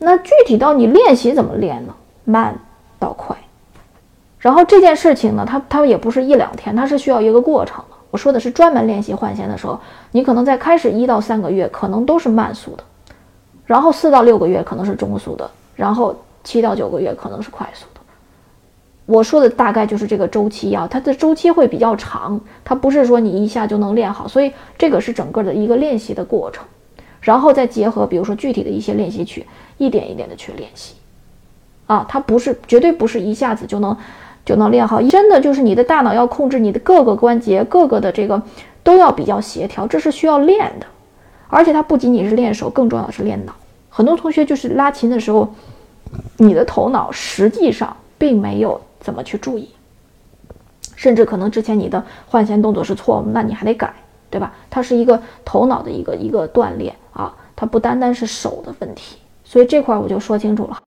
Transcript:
那具体到你练习怎么练呢？慢到快。然后这件事情呢，它它也不是一两天，它是需要一个过程的。我说的是专门练习换弦的时候，你可能在开始一到三个月可能都是慢速的，然后四到六个月可能是中速的，然后七到九个月可能是快速的。我说的大概就是这个周期啊，它的周期会比较长，它不是说你一下就能练好，所以这个是整个的一个练习的过程，然后再结合比如说具体的一些练习曲，一点一点的去练习，啊，它不是绝对不是一下子就能。就能练好，真的就是你的大脑要控制你的各个关节，各个的这个都要比较协调，这是需要练的。而且它不仅仅是练手，更重要的是练脑。很多同学就是拉琴的时候，你的头脑实际上并没有怎么去注意，甚至可能之前你的换弦动作是错误，那你还得改，对吧？它是一个头脑的一个一个锻炼啊，它不单单是手的问题。所以这块我就说清楚了。